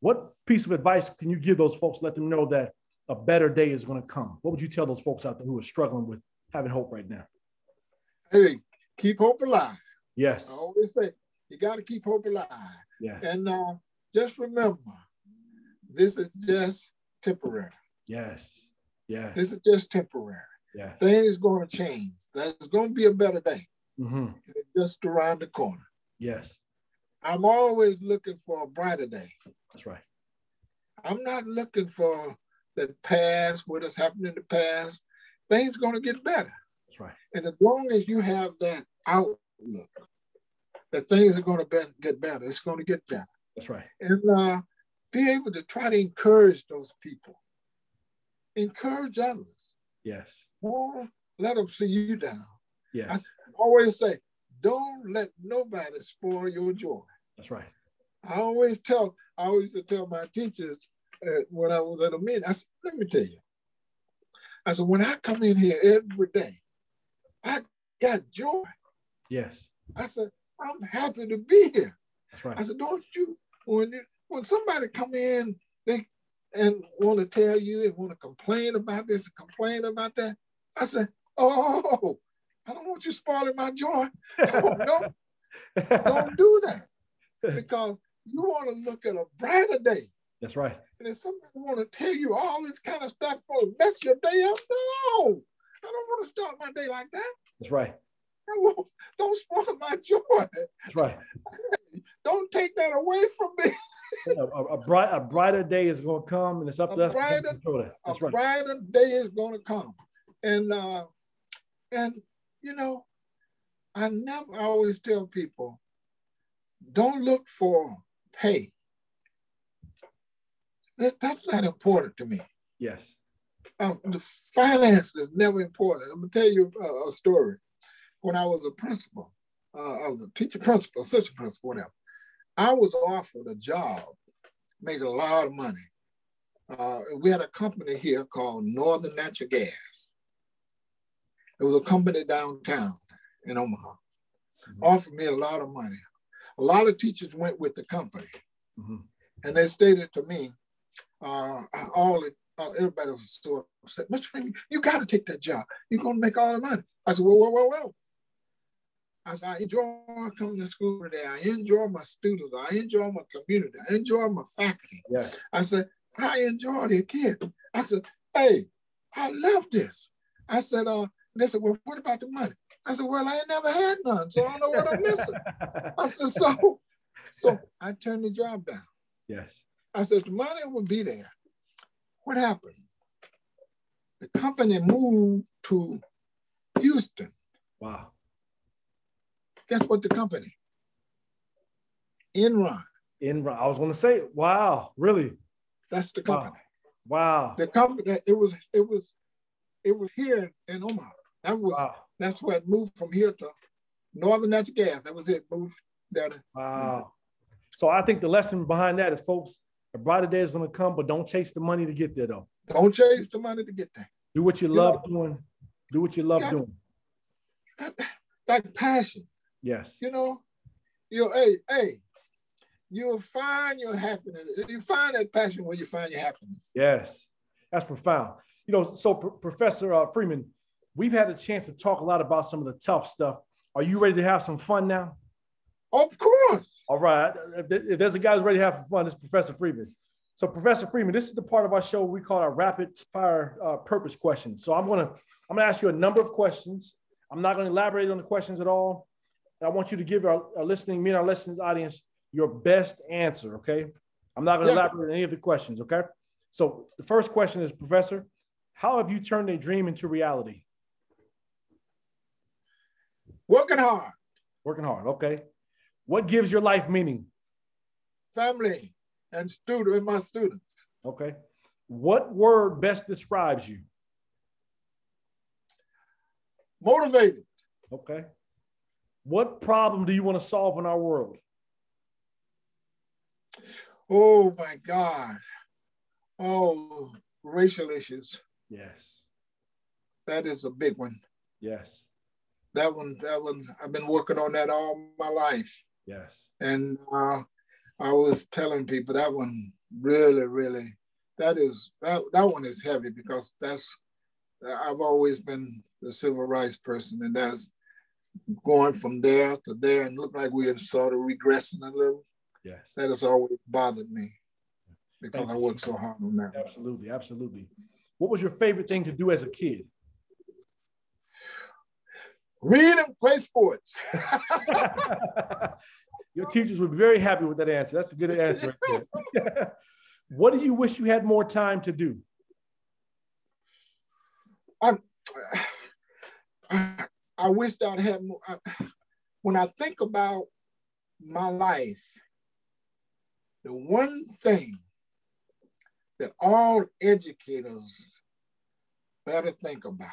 What piece of advice can you give those folks? Let them know that a better day is going to come? What would you tell those folks out there who are struggling with having hope right now? Hey, keep hope alive. Yes. I always say you got to keep hope alive. Yeah. And uh, just remember, this is just temporary. Yes. Yes. This is just temporary. Yeah. Things going to change. There's going to be a better day. Mm-hmm. Just around the corner. Yes. I'm always looking for a brighter day. That's right. I'm not looking for the past, what has happened in the past. Things going to get better. That's right. And as long as you have that outlook, that things are going to be, get better, it's going to get better. That's right. And uh, be able to try to encourage those people, encourage others. Yes. Or let them see you down. Yes. I always say, don't let nobody spoil your joy. That's right. I always tell, I always used to tell my teachers uh, when I was at a meeting, I said, let me tell you. I said, when I come in here every day, I got joy. Yes. I said, I'm happy to be here. That's right. I said, don't you, when you, when somebody come in they and want to tell you and want to complain about this, and complain about that, I said, oh, I don't want you spoiling my joy. Oh, no, don't do that because you want to look at a brighter day. That's right. And if somebody want to tell you all this kind of stuff will mess your day up, no, I don't want to start my day like that. That's right. Don't spoil my joy. That's right. Don't take that away from me. A, a, bright, a brighter day is going to come, and it's up A to us. to control that. That's a right. brighter day is going to come. And uh, and you know, I never I always tell people, don't look for pay. That, that's not important to me. Yes. Uh, the finance is never important. I'm gonna tell you a, a story. When I was a principal, uh, I was a teacher principal, assistant principal, whatever. I was offered a job, making a lot of money. Uh, we had a company here called Northern Natural Gas. It was a company downtown in Omaha. Mhm. Offered me a lot of money. A lot of teachers went with the company, Mhm. and they stated to me, uh, all the, uh, everybody was so upset. Mr. Freeman, you got to take that job. You're going to make all the money. I said, well, well, well, well. I said, I enjoy coming to school today. I enjoy my students. I enjoy my community. I enjoy my faculty. Yes. I said, I enjoy the kid. I said, hey, I love this. I said, uh, they said, well, what about the money? I said, well, I ain't never had none, so I don't know what I'm missing. I said, so, so I turned the job down. yes. I said, the money will be there. What happened? The company moved to Houston. Wow. Guess what the company? Enron. In I was going to say, wow, really? That's the company. Wow. The company, it was, it was, it was here in Omaha. That was, Wow. that's where it moved from here to Northern Natural Gas. That was it. Moved there. To, Wow. So I think the lesson behind that is, folks, a brighter day is going to come, but don't chase the money to get there, though. don't chase the money to get there. Do what you You love doing. Do what you love Yeah. doing. That, that passion, Yes. you know, you hey, hey, you'll find your happiness. You find that passion where you find your happiness. Yes. That's profound. You know, so Pro- Professor uh, Freeman, we've had a chance to talk a lot about some of the tough stuff. Are you ready to have some fun now? Of course. All right. If there's a guy who's ready to have fun, it's Professor Freeman. So, Professor Freeman, this is the part of our show we call our rapid fire uh, purpose questions. So, I'm gonna I'm gonna ask you a number of questions. I'm not gonna elaborate on the questions at all. I want you to give our, our listening, me and our listening audience, your best answer. Okay. I'm not gonna Yeah. elaborate on any of the questions. Okay. So, the first question is, Professor, how have you turned a dream into reality? Working hard, Working hard. Okay. What gives your life meaning? family, and student and my students. Okay. What word best describes you? Motivated. Okay. What problem do you want to solve in our world? Oh my God. Oh, racial issues. Yes. That is a big one. Yes. That one, that one, I've been working on that all my life. Yes. And uh, I was telling people that one really, really that is that, that one is heavy because that's I've always been the civil rights person, and that's going from there to there and look like we are sort of regressing a little. Yes. That has always bothered me because Thank I worked so hard on that. Absolutely, absolutely. What was your favorite thing to do as a kid? Read and play sports. Your teachers would be very happy with that answer. That's a good answer. Right what do you wish you had more time to do? I'm, I, I wish I'd had more. I, when I think about my life, the one thing that all educators better think about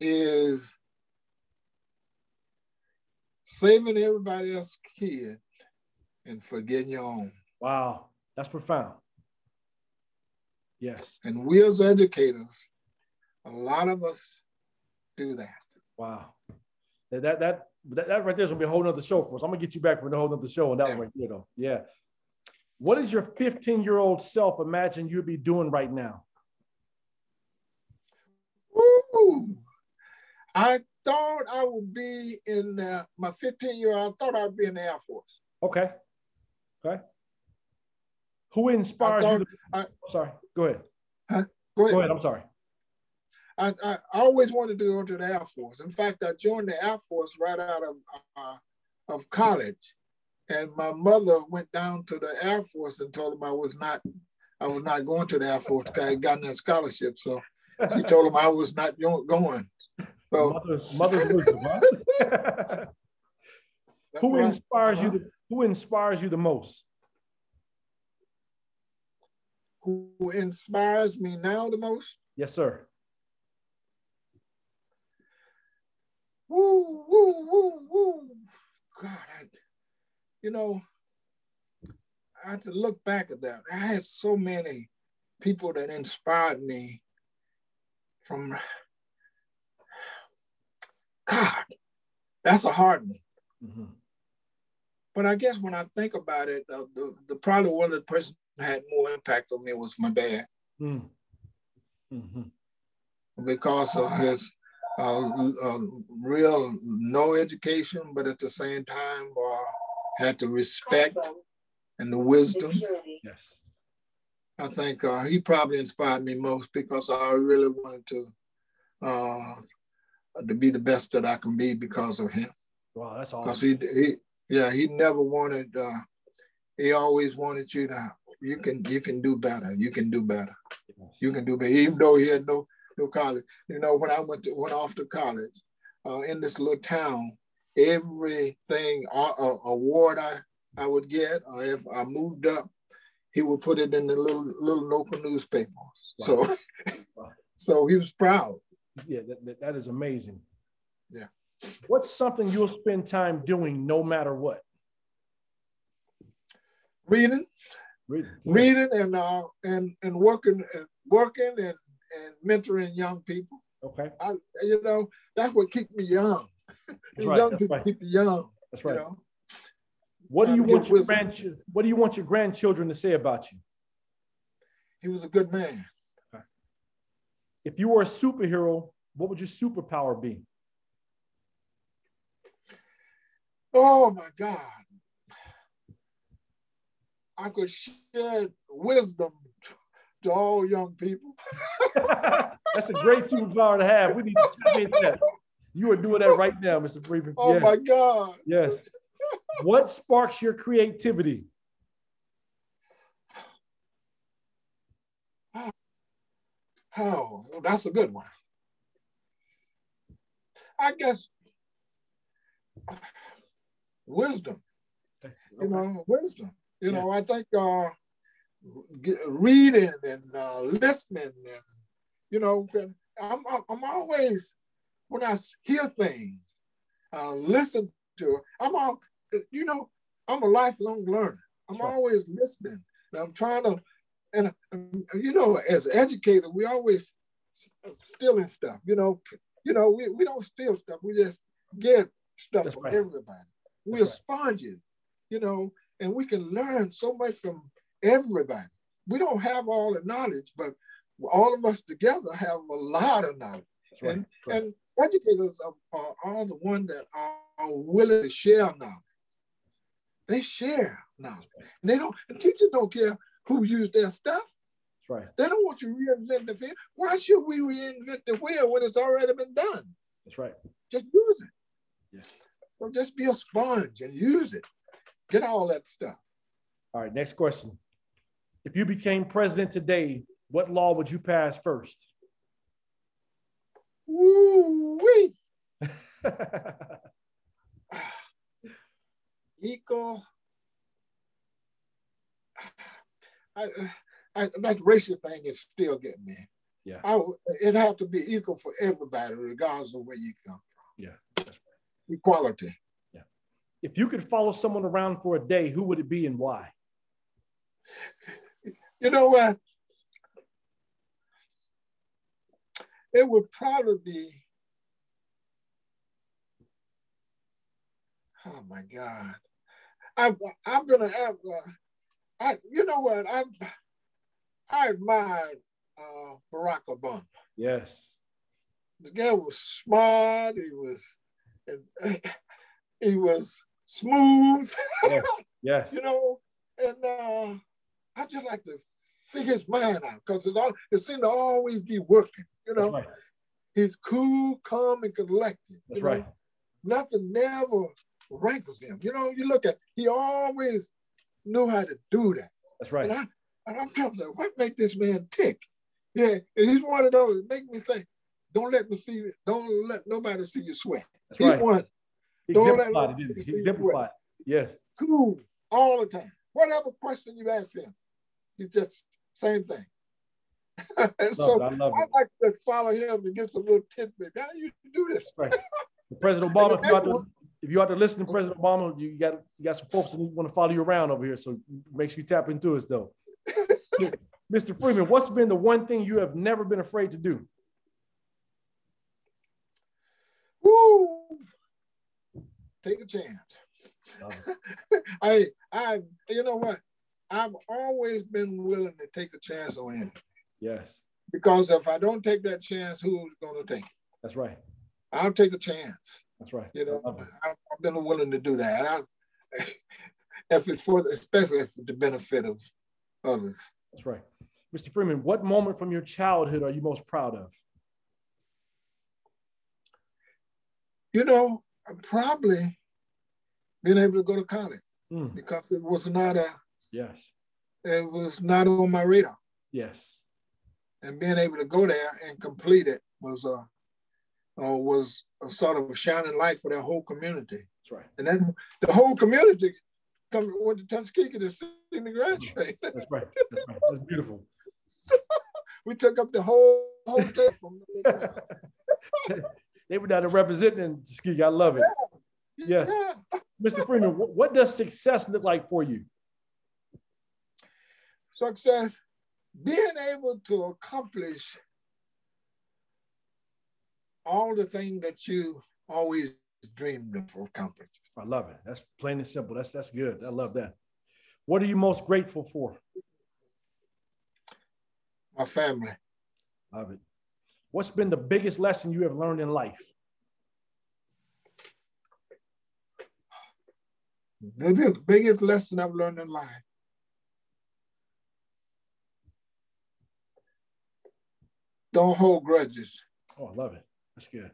is saving everybody else's kid and forgetting your own. Wow, that's profound. Yes. And we as educators, a lot of us do that. Wow. That that that that, right there is gonna be a whole nother show for us. I'm gonna get you back for a whole nother show on that yeah. right there though. Yeah. What does your 15 year old self imagine you'd be doing right now? Ooh, I thought I would be in uh, my 15 year old. I thought I'd be in the Air Force. Okay. Okay. Who inspires thought, you? To, I, sorry, go ahead. Huh? Go ahead. Go ahead. I'm sorry. I, I, always wanted to go to the Air Force. In fact, I joined the Air Force right out of uh, of college, and my mother went down to the Air Force and told him I was not I was not going to the Air Force because I had gotten a scholarship. So she told him I was not going. So mother's, mother's wisdom, huh? who inspires uh-huh. you? The, who inspires you the most? Who inspires me now the most? Yes, sir. Woo, woo, woo, woo. God, I, you know, I had to look back at that. I had so many people that inspired me from God, that's a hard one. Mm-hmm. But I guess when I think about it, uh, the, the probably one of the person had more impact on me was my dad. Mm. Mm-hmm. Because of his uh, uh, real no education, but at the same time uh, had the respect and the wisdom. Yes. I think uh, he probably inspired me most because I really wanted to uh, to be the best that I can be because of him. Wow, that's awesome. Because he, he, yeah, he never wanted. Uh, he always wanted you to. You can, you can do better. You can do better. You can do better. Even though he had no, no college. You know, when I went to, went off to college, uh, in this little town, everything uh, uh, award I, I would get, or if I moved up, he would put it in the little little local newspapers. Wow. So, wow. so he was proud yeah, that, that is amazing. Yeah. What's something you'll spend time doing no matter what? Reading. Reading, Reading and uh and and working and working and and mentoring young people. Okay. I, you know, that's what keeps me young. right, young people right. keep me young. That's right. You know? What do you want your grandchildren? What do you want your grandchildren to say about you? He was a good man. If you were a superhero, what would your superpower be? Oh my God. I could share wisdom to all young people. That's a great superpower to have. We need to tap into that. You are doing that right now, Mr. Freeman. Oh yes. my God. Yes. What sparks your creativity? Oh, that's a good one. I guess wisdom. You know, wisdom. You yeah. know, I think uh, reading and uh, listening and you know, I'm I'm always when I hear things, I listen to. I'm all, you know, I'm a lifelong learner. I'm sure. always listening. I'm trying to and you know, as educators, we always stealing stuff. You know, you know, we, we don't steal stuff. We just get stuff That's from right. everybody. We're sponges, you know, and we can learn so much from everybody. We don't have all the knowledge, but all of us together have a lot of knowledge. Right. And, right. and educators are, are all the ones that are, are willing to share knowledge. They share knowledge. And they don't, and teachers don't care who used their stuff. That's right. They don't want you to reinvent the wheel. Why should we reinvent the wheel when it's already been done? That's right. Just use it. Yeah. So just be a sponge and use it. Get all that stuff. All right, next question. If you became president today, what law would you pass first? Woo-wee. Equal. I, I, that racial thing is still getting me. Yeah. I, it have to be equal for everybody, regardless of where you come from. Yeah, right. Equality. Yeah. If you could follow someone around for a day, who would it be and why? You know what? it would probably be, oh my God. I, I'm gonna have, uh, I, you know what? I, I admired uh, Barack Obama. Yes. The guy was smart. He was, he was smooth. Yes. yes. you know, and uh, I just like to figure his mind out because it, all, it seemed to always be working. You know, right. he's cool, calm, and collected. That's know? right. Nothing never rankles him. You know, you look at he always knew how to do that. That's right. And, I, and I'm trying to say, what make this man tick? Yeah, and he's one of those make me think, don't let me see you, don't let nobody see you sweat. That's he's right. one. He don't let nobody see you sweat. Yes. Cool all the time. Whatever question you ask him, he just same thing. so I, I like to follow him and get some little tidbit. How you do this? Right. President Obama, if you, have to, if you have to listen to President Obama, you got you got some folks that want to follow you around over here. So make sure you tap into us, though. Mr. Freeman, what's been the one thing you have never been afraid to do? Woo! Take a chance. I, I, you know what? I've always been willing to take a chance on anything. Yes. Because if I don't take that chance, who's going to take it? That's right. I'll take a chance. That's right. You know, I've, I've been willing to do that. I, if it's for, especially if for the benefit of others. That's right. Mr. Freeman, what moment from your childhood are you most proud of? You know, probably being able to go to college mm. because it was not a Yes. It was not on my radar. Yes. And being able to go there and complete it was a uh, was a sort of a shining light for that whole community. That's right. And then the whole community come went to Tuskegee to see me graduate. That's right. That's right. That's beautiful. we took up the whole hotel from they were down there representing Tuskegee. I love it. Yeah. yeah. yeah. Mr. Freeman, what does success look like for you? Success, being able to accomplish all the things that you always dreamed of accomplishing. I love it. That's plain and simple. That's that's good. I love that. What are you most grateful for? My family. Love it. What's been the biggest lesson you have learned in life? The biggest lesson I've learned in life Don't hold grudges. Oh, I love it. That's good.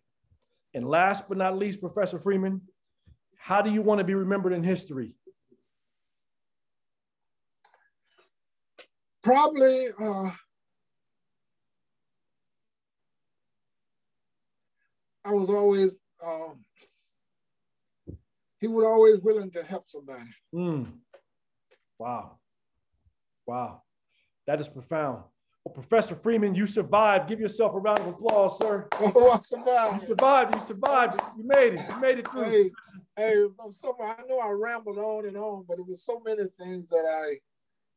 And last but not least, Professor Freeman, how do you want to be remembered in history? Probably uh, I was always um, he was always willing to help somebody. Mm. Wow. Wow. That is profound. Well, Professor Freeman, you survived. Give yourself a round of applause, sir. Oh, I survived. You survived. You survived. You made it. You made it through. Hey, hey I'm sorry. I know I rambled on and on, but it was so many things that I,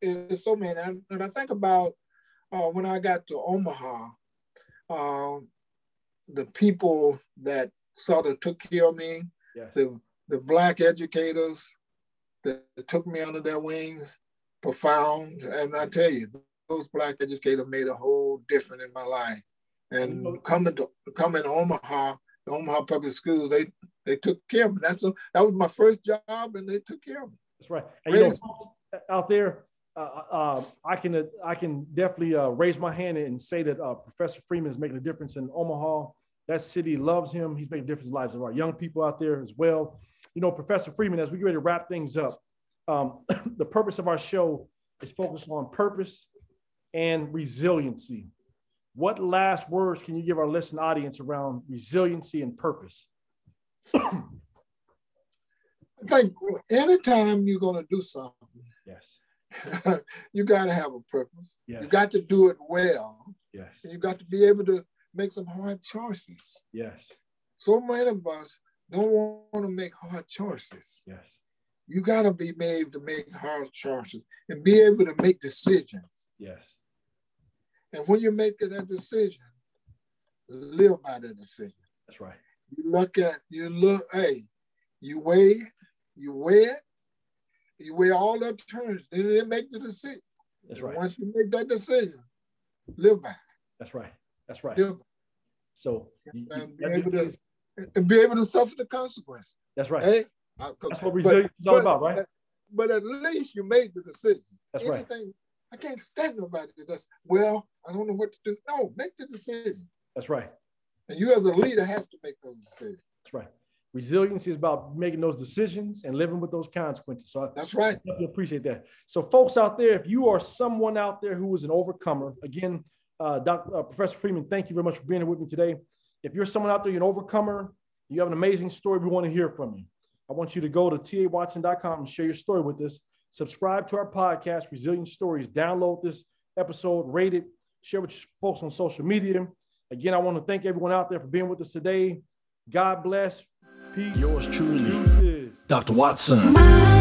it's so many. And I think about uh, when I got to Omaha, uh, the people that sort of took care of me, yes. the, the Black educators that took me under their wings, profound. And I tell you, those black educators made a whole difference in my life. And coming to coming to Omaha, the Omaha Public Schools, they they took care of me. That's a, that was my first job, and they took care of me. That's right. And you know, out there, uh, uh, I can I can definitely uh, raise my hand and say that uh, Professor Freeman is making a difference in Omaha. That city loves him. He's making a difference in the lives of our young people out there as well. You know, Professor Freeman, as we get ready to wrap things up, um, the purpose of our show is focused on purpose and resiliency. What last words can you give our listening audience around resiliency and purpose? I think anytime you're going to do something, yes, you got to have a purpose. Yes. You got to do it well. Yes. You got to be able to make some hard choices. Yes. So many of us don't want to make hard choices. Yes. You got to be able to make hard choices and be able to make decisions. Yes. And when you make that decision, live by that decision. That's right. You look at, you look, hey, you weigh, you weigh it, you weigh all the terms, then you make the decision. That's right. Once you make that decision, live by it. That's right. That's right. So and, and be able to and be able to suffer the consequence. That's right. Hey, that's what resilience is all about, right? But at least you made the decision. That's Anything, right. I can't stand nobody that's well, I don't know what to do. No, make the decision. That's right. And you as a leader has to make those decisions. That's right. Resiliency is about making those decisions and living with those consequences. So that's right. I appreciate that. So, folks out there, if you are someone out there who is an overcomer, again, uh, Dr. Uh, Professor Freeman, thank you very much for being here with me today. If you're someone out there, you're an overcomer, you have an amazing story, we want to hear from you. I want you to go to tawatson.com and share your story with us. Subscribe to our podcast, Resilient Stories. Download this episode, rate it, share with your folks on social media. Again, I want to thank everyone out there for being with us today. God bless. Peace. Yours truly, Deuces. Dr. Watson.